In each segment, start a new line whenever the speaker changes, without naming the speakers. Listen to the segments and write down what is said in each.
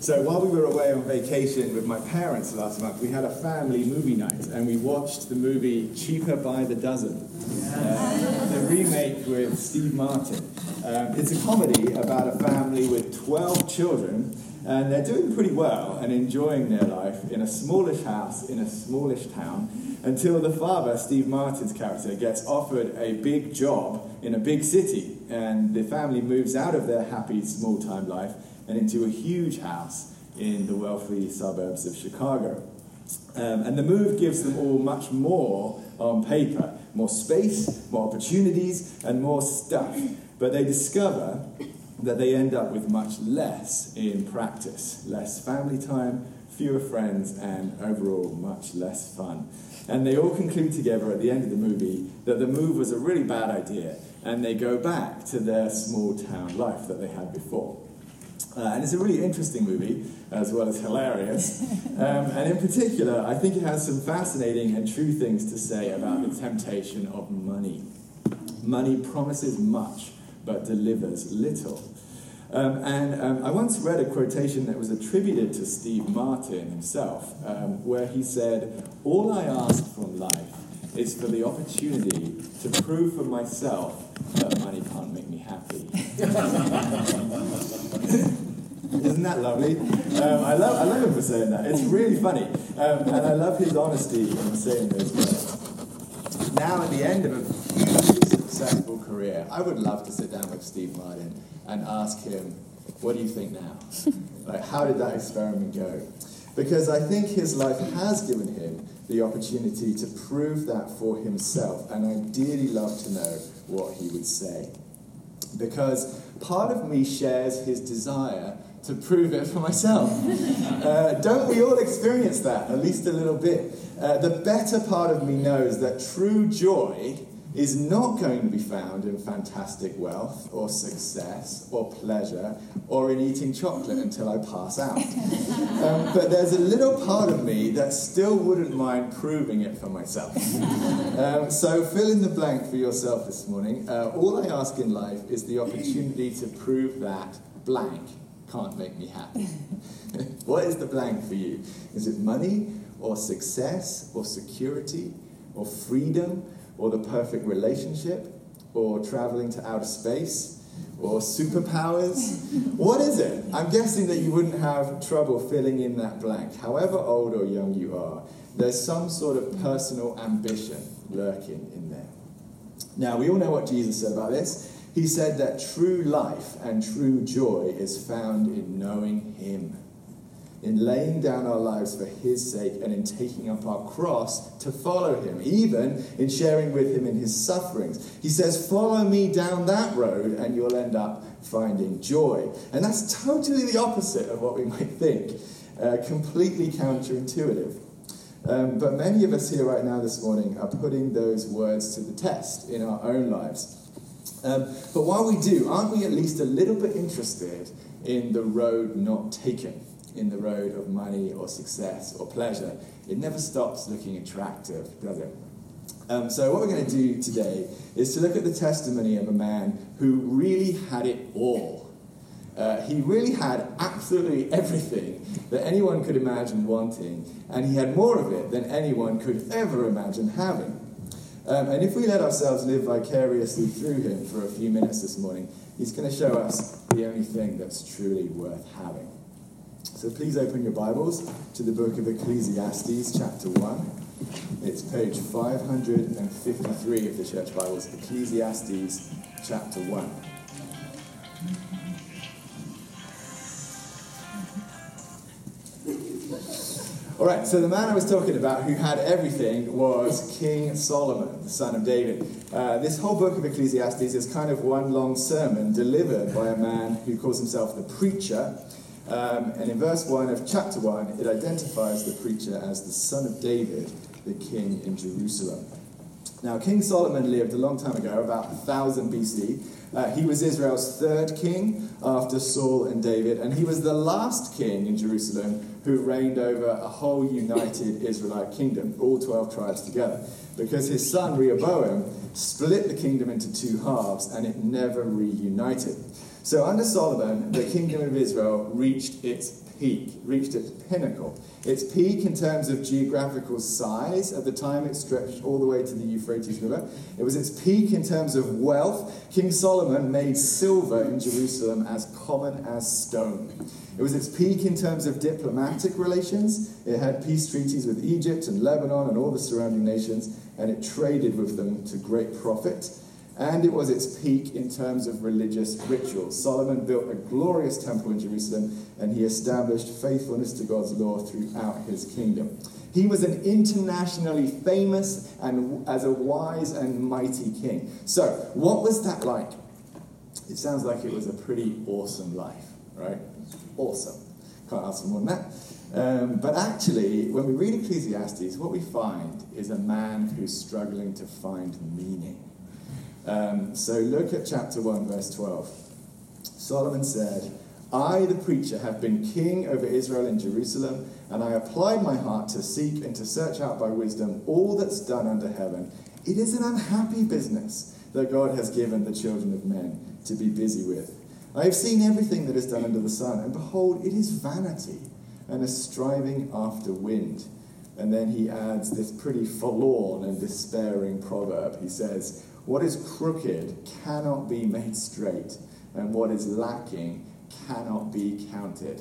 So while we were away on vacation with my parents last month, we had a family movie night and we watched the movie Cheaper by the Dozen, uh, the remake with Steve Martin. Um, it's a comedy about a family with 12 children and they're doing pretty well and enjoying their life in a smallish house in a smallish town until the father, Steve Martin's character, gets offered a big job in a big city and the family moves out of their happy small time life and into a huge house in the wealthy suburbs of Chicago. Um, and the move gives them all much more on paper more space, more opportunities, and more stuff. But they discover that they end up with much less in practice less family time, fewer friends, and overall much less fun. And they all conclude together at the end of the movie that the move was a really bad idea, and they go back to their small town life that they had before. Uh, and it's a really interesting movie, as well as hilarious. Um, and in particular, I think it has some fascinating and true things to say about the temptation of money. Money promises much, but delivers little. Um, and um, I once read a quotation that was attributed to Steve Martin himself, um, where he said, All I ask from life is for the opportunity to prove for myself that money can't make me happy. Isn't that lovely? Um, I, love, I love him for saying that. It's really funny. Um, and I love his honesty in saying those words. Now, at the end of a hugely successful career, I would love to sit down with Steve Martin and ask him, What do you think now? like, how did that experiment go? Because I think his life has given him the opportunity to prove that for himself, and I'd dearly love to know what he would say. Because part of me shares his desire to prove it for myself. Uh, don't we all experience that, at least a little bit? Uh, the better part of me knows that true joy is not going to be found in fantastic wealth or success or pleasure or in eating chocolate until I pass out. Um, but there's a little part of me that still wouldn't mind proving it for myself. Um, so fill in the blank for yourself this morning. Uh, all I ask in life is the opportunity to prove that blank can't make me happy. what is the blank for you? Is it money or success or security or freedom or the perfect relationship or traveling to outer space? Or superpowers? What is it? I'm guessing that you wouldn't have trouble filling in that blank. However old or young you are, there's some sort of personal ambition lurking in there. Now, we all know what Jesus said about this. He said that true life and true joy is found in knowing Him, in laying down our lives for His sake, and in taking up our cross to follow Him, even in sharing with Him in His sufferings. He says, Follow me down that road, and you'll end up finding joy. And that's totally the opposite of what we might think, uh, completely counterintuitive. Um, but many of us here right now this morning are putting those words to the test in our own lives. Um, but while we do, aren't we at least a little bit interested in the road not taken, in the road of money or success or pleasure? It never stops looking attractive, does it? Um, so, what we're going to do today is to look at the testimony of a man who really had it all. Uh, he really had absolutely everything that anyone could imagine wanting, and he had more of it than anyone could ever imagine having. Um, and if we let ourselves live vicariously through him for a few minutes this morning, he's going to show us the only thing that's truly worth having. So please open your Bibles to the book of Ecclesiastes, chapter 1. It's page 553 of the Church Bibles, Ecclesiastes, chapter 1. All right, so the man I was talking about who had everything was King Solomon, the son of David. Uh, this whole book of Ecclesiastes is kind of one long sermon delivered by a man who calls himself the preacher. Um, and in verse 1 of chapter 1, it identifies the preacher as the son of David, the king in Jerusalem. Now, King Solomon lived a long time ago, about 1000 BC. Uh, he was Israel's third king after Saul and David, and he was the last king in Jerusalem who reigned over a whole united Israelite kingdom, all 12 tribes together. Because his son Rehoboam split the kingdom into two halves and it never reunited. So under Solomon, the kingdom of Israel reached its peak, reached its pinnacle. Its peak in terms of geographical size, at the time it stretched all the way to the Euphrates River. It was its peak in terms of wealth. King Solomon made silver in Jerusalem as common as stone. It was its peak in terms of diplomatic relations. It had peace treaties with Egypt and Lebanon and all the surrounding nations, and it traded with them to great profit and it was its peak in terms of religious rituals. Solomon built a glorious temple in Jerusalem, and he established faithfulness to God's law throughout his kingdom. He was an internationally famous and as a wise and mighty king. So, what was that like? It sounds like it was a pretty awesome life, right? Awesome. Can't ask for more than that. Um, but actually, when we read Ecclesiastes, what we find is a man who's struggling to find meaning. Um, so look at chapter 1, verse 12. Solomon said, I, the preacher, have been king over Israel in Jerusalem, and I applied my heart to seek and to search out by wisdom all that's done under heaven. It is an unhappy business that God has given the children of men to be busy with. I have seen everything that is done under the sun, and behold, it is vanity and a striving after wind. And then he adds this pretty forlorn and despairing proverb. He says, what is crooked cannot be made straight, and what is lacking cannot be counted.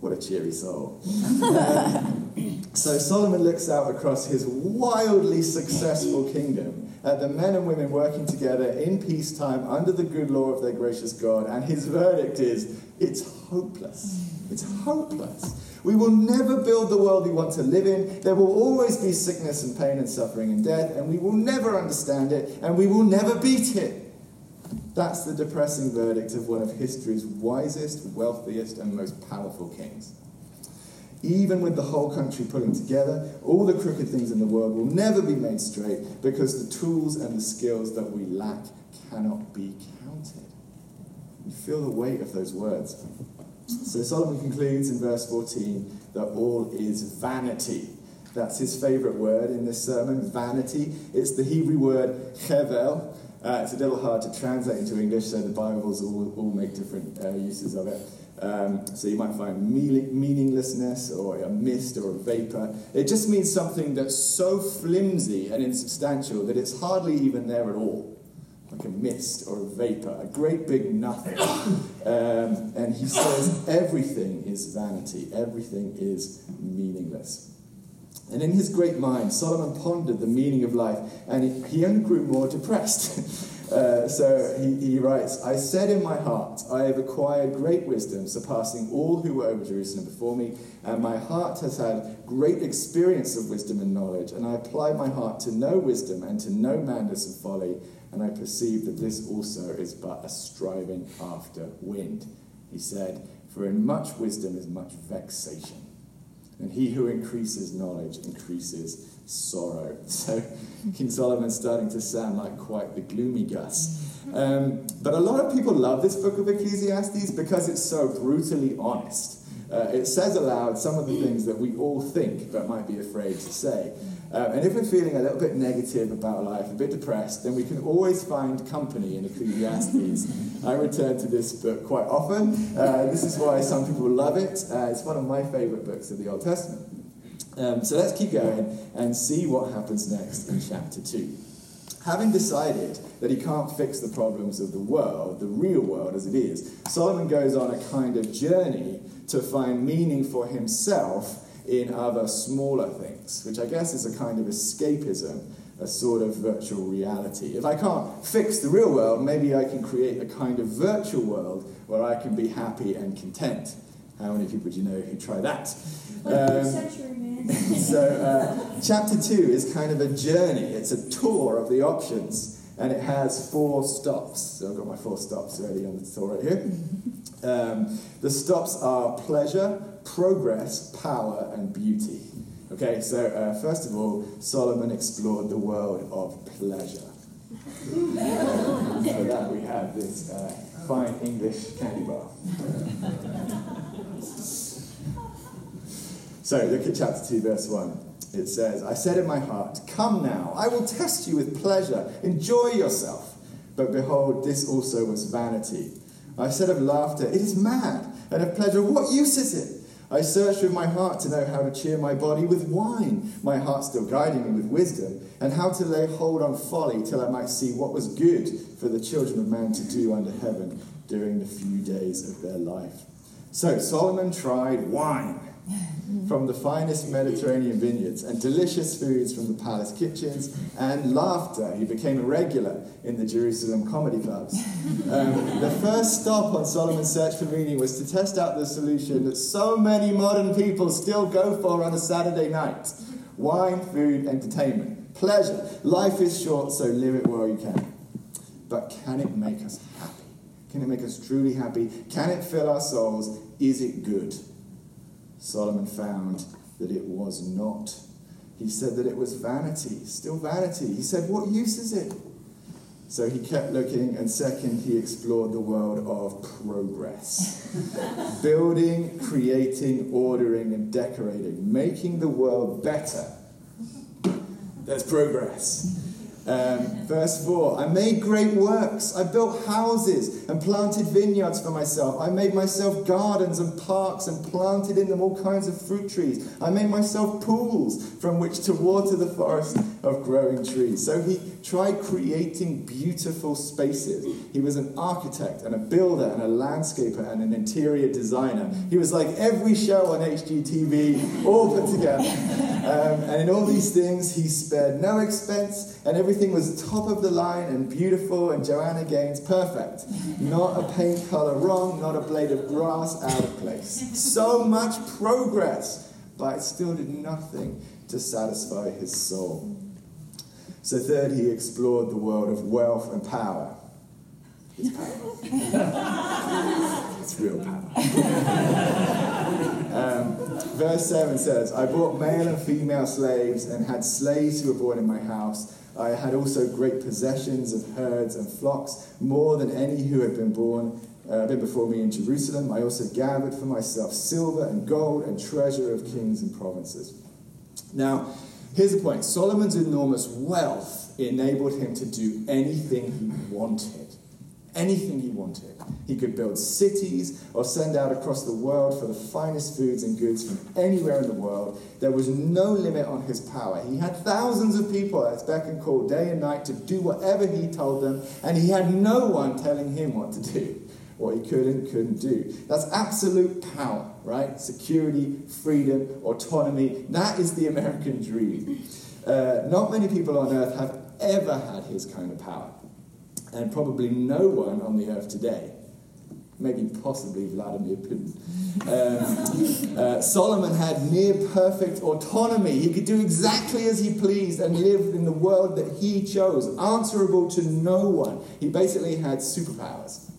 What a cheery soul. so Solomon looks out across his wildly successful kingdom at the men and women working together in peacetime under the good law of their gracious God, and his verdict is it's hopeless. It's hopeless. We will never build the world we want to live in. There will always be sickness and pain and suffering and death, and we will never understand it, and we will never beat it. That's the depressing verdict of one of history's wisest, wealthiest, and most powerful kings. Even with the whole country pulling together, all the crooked things in the world will never be made straight because the tools and the skills that we lack cannot be counted. You feel the weight of those words. So Solomon concludes in verse 14 that all is vanity. That's his favorite word in this sermon, vanity. It's the Hebrew word chevel. Uh, it's a little hard to translate into English, so the Bibles all, all make different uh, uses of it. Um, so you might find meaninglessness or a mist or a vapor. It just means something that's so flimsy and insubstantial that it's hardly even there at all like a mist or a vapor, a great big nothing. Um, and he says everything is vanity, everything is meaningless. And in his great mind, Solomon pondered the meaning of life, and he only grew more depressed. Uh, so he, he writes, I said in my heart, I have acquired great wisdom, surpassing all who were over Jerusalem before me, and my heart has had great experience of wisdom and knowledge, and I applied my heart to know wisdom and to know madness and folly, and I perceive that this also is but a striving after wind. He said, For in much wisdom is much vexation, and he who increases knowledge increases sorrow. So King Solomon's starting to sound like quite the gloomy Gus. Um, but a lot of people love this book of Ecclesiastes because it's so brutally honest. Uh, it says aloud some of the things that we all think but might be afraid to say. Um, and if we're feeling a little bit negative about life, a bit depressed, then we can always find company in Ecclesiastes. I return to this book quite often. Uh, this is why some people love it. Uh, it's one of my favorite books of the Old Testament. Um, so let's keep going and see what happens next in chapter 2. Having decided that he can't fix the problems of the world, the real world as it is, Solomon goes on a kind of journey to find meaning for himself in other smaller things, which I guess is a kind of escapism, a sort of virtual reality. If I can't fix the real world, maybe I can create a kind of virtual world where I can be happy and content. How many people do you know who try that? Um, so, uh, chapter two is kind of a journey, it's a tour of the options, and it has four stops. So, I've got my four stops ready on the tour right here. Um, the stops are pleasure, progress, power, and beauty. Okay, so uh, first of all, Solomon explored the world of pleasure. for that, we have this uh, fine English candy bar. so, look at chapter 2, verse 1. It says, I said in my heart, Come now, I will test you with pleasure, enjoy yourself. But behold, this also was vanity I said of laughter, It is mad, and of pleasure, What use is it? I searched with my heart to know how to cheer my body with wine, my heart still guiding me with wisdom, and how to lay hold on folly till I might see what was good for the children of man to do under heaven during the few days of their life. So Solomon tried wine from the finest Mediterranean vineyards and delicious foods from the palace kitchens and laughter. He became a regular in the Jerusalem comedy clubs. Um, the first stop on Solomon's search for meaning was to test out the solution that so many modern people still go for on a Saturday night wine, food, entertainment, pleasure. Life is short, so live it while you can. But can it make us happy? Can it make us truly happy? Can it fill our souls? Is it good? Solomon found that it was not. He said that it was vanity, still vanity. He said, What use is it? So he kept looking, and second, he explored the world of progress. Building, creating, ordering, and decorating, making the world better. There's progress. Um, verse 4 I made great works. I built houses and planted vineyards for myself. I made myself gardens and parks and planted in them all kinds of fruit trees. I made myself pools from which to water the forest of growing trees. So he tried creating beautiful spaces. He was an architect and a builder and a landscaper and an interior designer. He was like every show on HGTV, all put together. Um, and in all these things, he spared no expense and Everything was top of the line and beautiful, and Joanna Gaines perfect. Not a paint color wrong, not a blade of grass out of place. So much progress, but it still did nothing to satisfy his soul. So, third, he explored the world of wealth and power. It's power. it's real power. um, verse 7 says, I bought male and female slaves and had slaves who were born in my house. I had also great possessions of herds and flocks, more than any who had been born uh, been before me in Jerusalem. I also gathered for myself silver and gold and treasure of kings and provinces. Now, here's the point Solomon's enormous wealth enabled him to do anything he wanted anything he wanted. He could build cities or send out across the world for the finest foods and goods from anywhere in the world. There was no limit on his power. He had thousands of people at his beck and call day and night to do whatever he told them, and he had no one telling him what to do, what he could and couldn't do. That's absolute power, right? Security, freedom, autonomy. That is the American dream. Uh, not many people on earth have ever had his kind of power and probably no one on the earth today. Maybe possibly Vladimir Putin. Um, uh, Solomon had near perfect autonomy. He could do exactly as he pleased and live in the world that he chose, answerable to no one. He basically had superpowers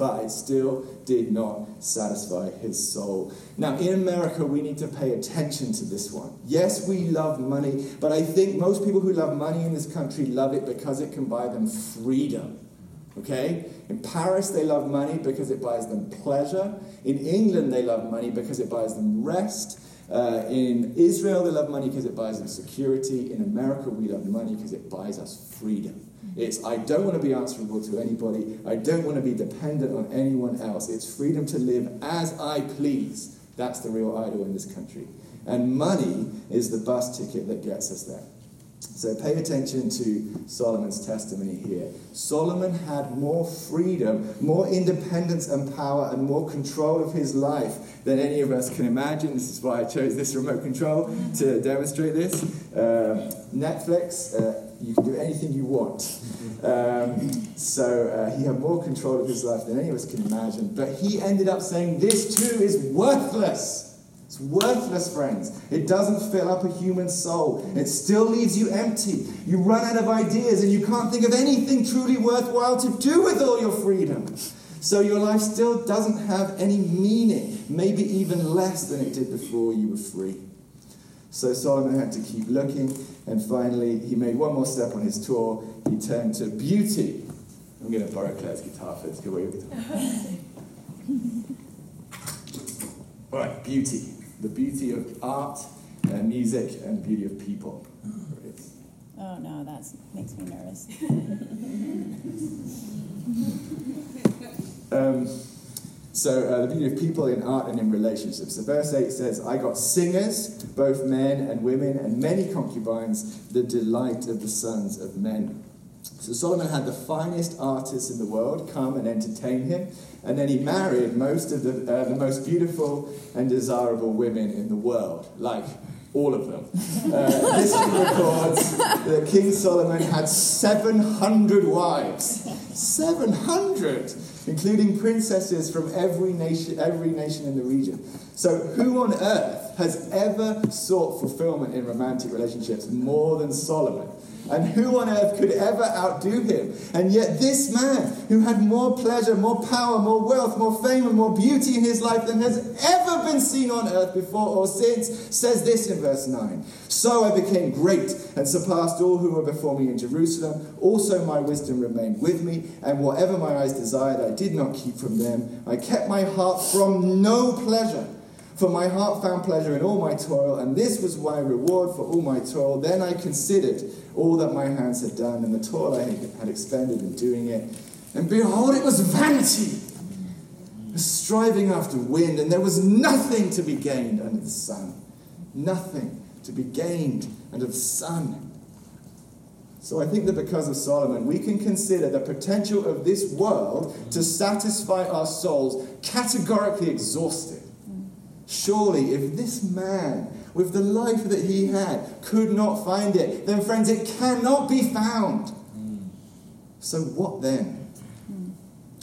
but it still did not satisfy his soul. Now, in America, we need to pay attention to this one. Yes, we love money, but I think most people who love money in this country love it because it can buy them freedom. Okay? In Paris, they love money because it buys them pleasure. In England, they love money because it buys them rest. Uh, in Israel, they love money because it buys them security. In America, we love money because it buys us freedom. It's I don't want to be answerable to anybody. I don't want to be dependent on anyone else. It's freedom to live as I please. That's the real idol in this country. And money is the bus ticket that gets us there. So pay attention to Solomon's testimony here. Solomon had more freedom, more independence and power, and more control of his life than any of us can imagine. This is why I chose this remote control to demonstrate this. Uh, Netflix, uh, you can do anything you want. Um, so uh, he had more control of his life than any of us can imagine. But he ended up saying, This too is worthless. It's worthless, friends. It doesn't fill up a human soul. It still leaves you empty. You run out of ideas and you can't think of anything truly worthwhile to do with all your freedom. So your life still doesn't have any meaning, maybe even less than it did before you were free. So Solomon had to keep looking, and finally he made one more step on his tour. He turned to beauty. I'm going to borrow Claire's guitar for this. Go away with guitar. All right, beauty. The beauty of art, and music, and beauty of people.
Oh no, that makes me nervous.
Um, so, uh, the beauty of people in art and in relationships. So, verse 8 says, I got singers, both men and women, and many concubines, the delight of the sons of men. So, Solomon had the finest artists in the world come and entertain him, and then he married most of the, uh, the most beautiful and desirable women in the world, like all of them. Uh, history records that King Solomon had 700 wives. 700! including princesses from every nation, every nation in the region. So, who on earth has ever sought fulfillment in romantic relationships more than Solomon? And who on earth could ever outdo him? And yet, this man, who had more pleasure, more power, more wealth, more fame, and more beauty in his life than has ever been seen on earth before or since, says this in verse 9 So I became great and surpassed all who were before me in Jerusalem. Also, my wisdom remained with me, and whatever my eyes desired, I did not keep from them. I kept my heart from no pleasure for my heart found pleasure in all my toil, and this was my reward for all my toil. Then I considered all that my hands had done, and the toil I had expended in doing it. And behold, it was vanity, striving after wind, and there was nothing to be gained under the sun. Nothing to be gained under the sun. So I think that because of Solomon, we can consider the potential of this world to satisfy our souls categorically exhausted. Surely, if this man, with the life that he had, could not find it, then, friends, it cannot be found. So, what then?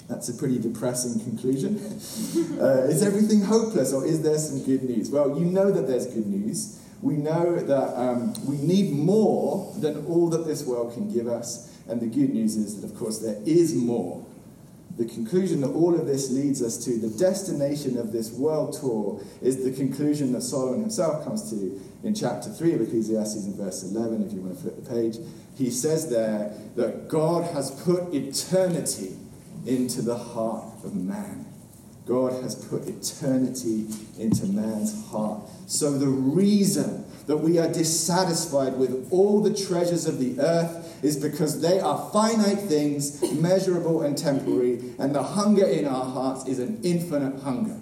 That's a pretty depressing conclusion. uh, is everything hopeless or is there some good news? Well, you know that there's good news. We know that um, we need more than all that this world can give us. And the good news is that, of course, there is more the conclusion that all of this leads us to, the destination of this world tour, is the conclusion that Solomon himself comes to in chapter 3 of Ecclesiastes in verse 11, if you want to flip the page. He says there that God has put eternity into the heart of man. God has put eternity into man's heart. So the reason that we are dissatisfied with all the treasures of the earth is because they are finite things, measurable and temporary, and the hunger in our hearts is an infinite hunger.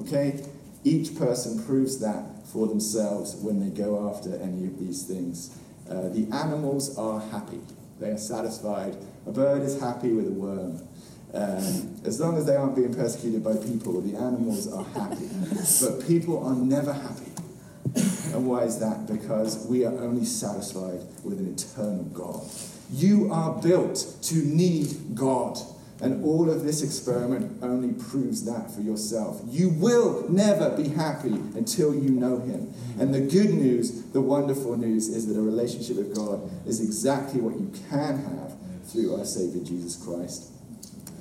Okay? Each person proves that for themselves when they go after any of these things. Uh, the animals are happy, they are satisfied. A bird is happy with a worm. Um, as long as they aren't being persecuted by people, the animals are happy. But people are never happy. And why is that? Because we are only satisfied with an eternal God. You are built to need God. And all of this experiment only proves that for yourself. You will never be happy until you know Him. And the good news, the wonderful news, is that a relationship with God is exactly what you can have through our Savior Jesus Christ.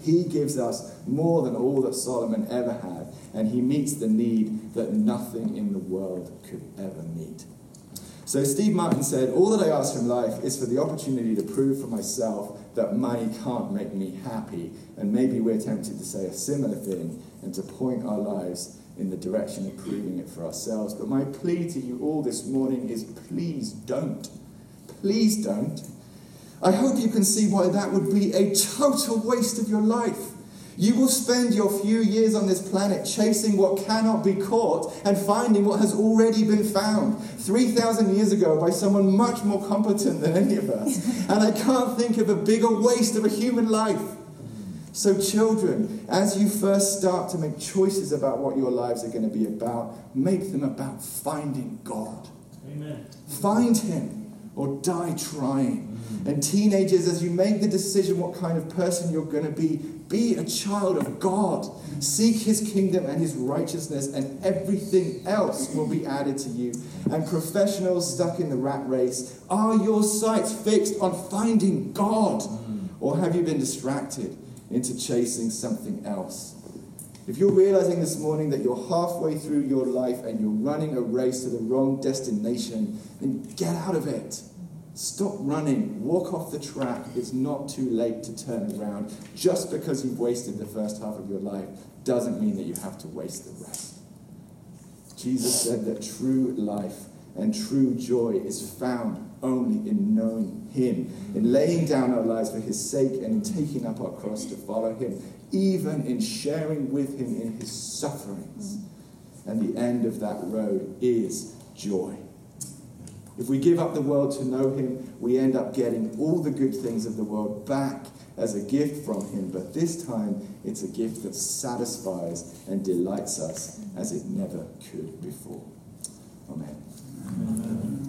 He gives us more than all that Solomon ever had, and he meets the need that nothing in the world could ever meet. So Steve Martin said, All that I ask from life is for the opportunity to prove for myself that money can't make me happy. And maybe we're tempted to say a similar thing and to point our lives in the direction of proving it for ourselves. But my plea to you all this morning is please don't. Please don't. I hope you can see why that would be a total waste of your life. You will spend your few years on this planet chasing what cannot be caught and finding what has already been found 3,000 years ago by someone much more competent than any of us. And I can't think of a bigger waste of a human life. So, children, as you first start to make choices about what your lives are going to be about, make them about finding God. Amen. Find Him or die trying. And teenagers, as you make the decision what kind of person you're going to be, be a child of God. Seek his kingdom and his righteousness, and everything else will be added to you. And professionals stuck in the rat race, are your sights fixed on finding God? Or have you been distracted into chasing something else? If you're realizing this morning that you're halfway through your life and you're running a race to the wrong destination, then get out of it. Stop running. Walk off the track. It's not too late to turn around. Just because you've wasted the first half of your life doesn't mean that you have to waste the rest. Jesus said that true life And true joy is found only in knowing Him, in laying down our lives for His sake, and in taking up our cross to follow Him, even in sharing with Him in His sufferings. And the end of that road is joy. If we give up the world to know Him, we end up getting all the good things of the world back as a gift from Him, but this time it's a gift that satisfies and delights us as it never could before. Amen. Amen.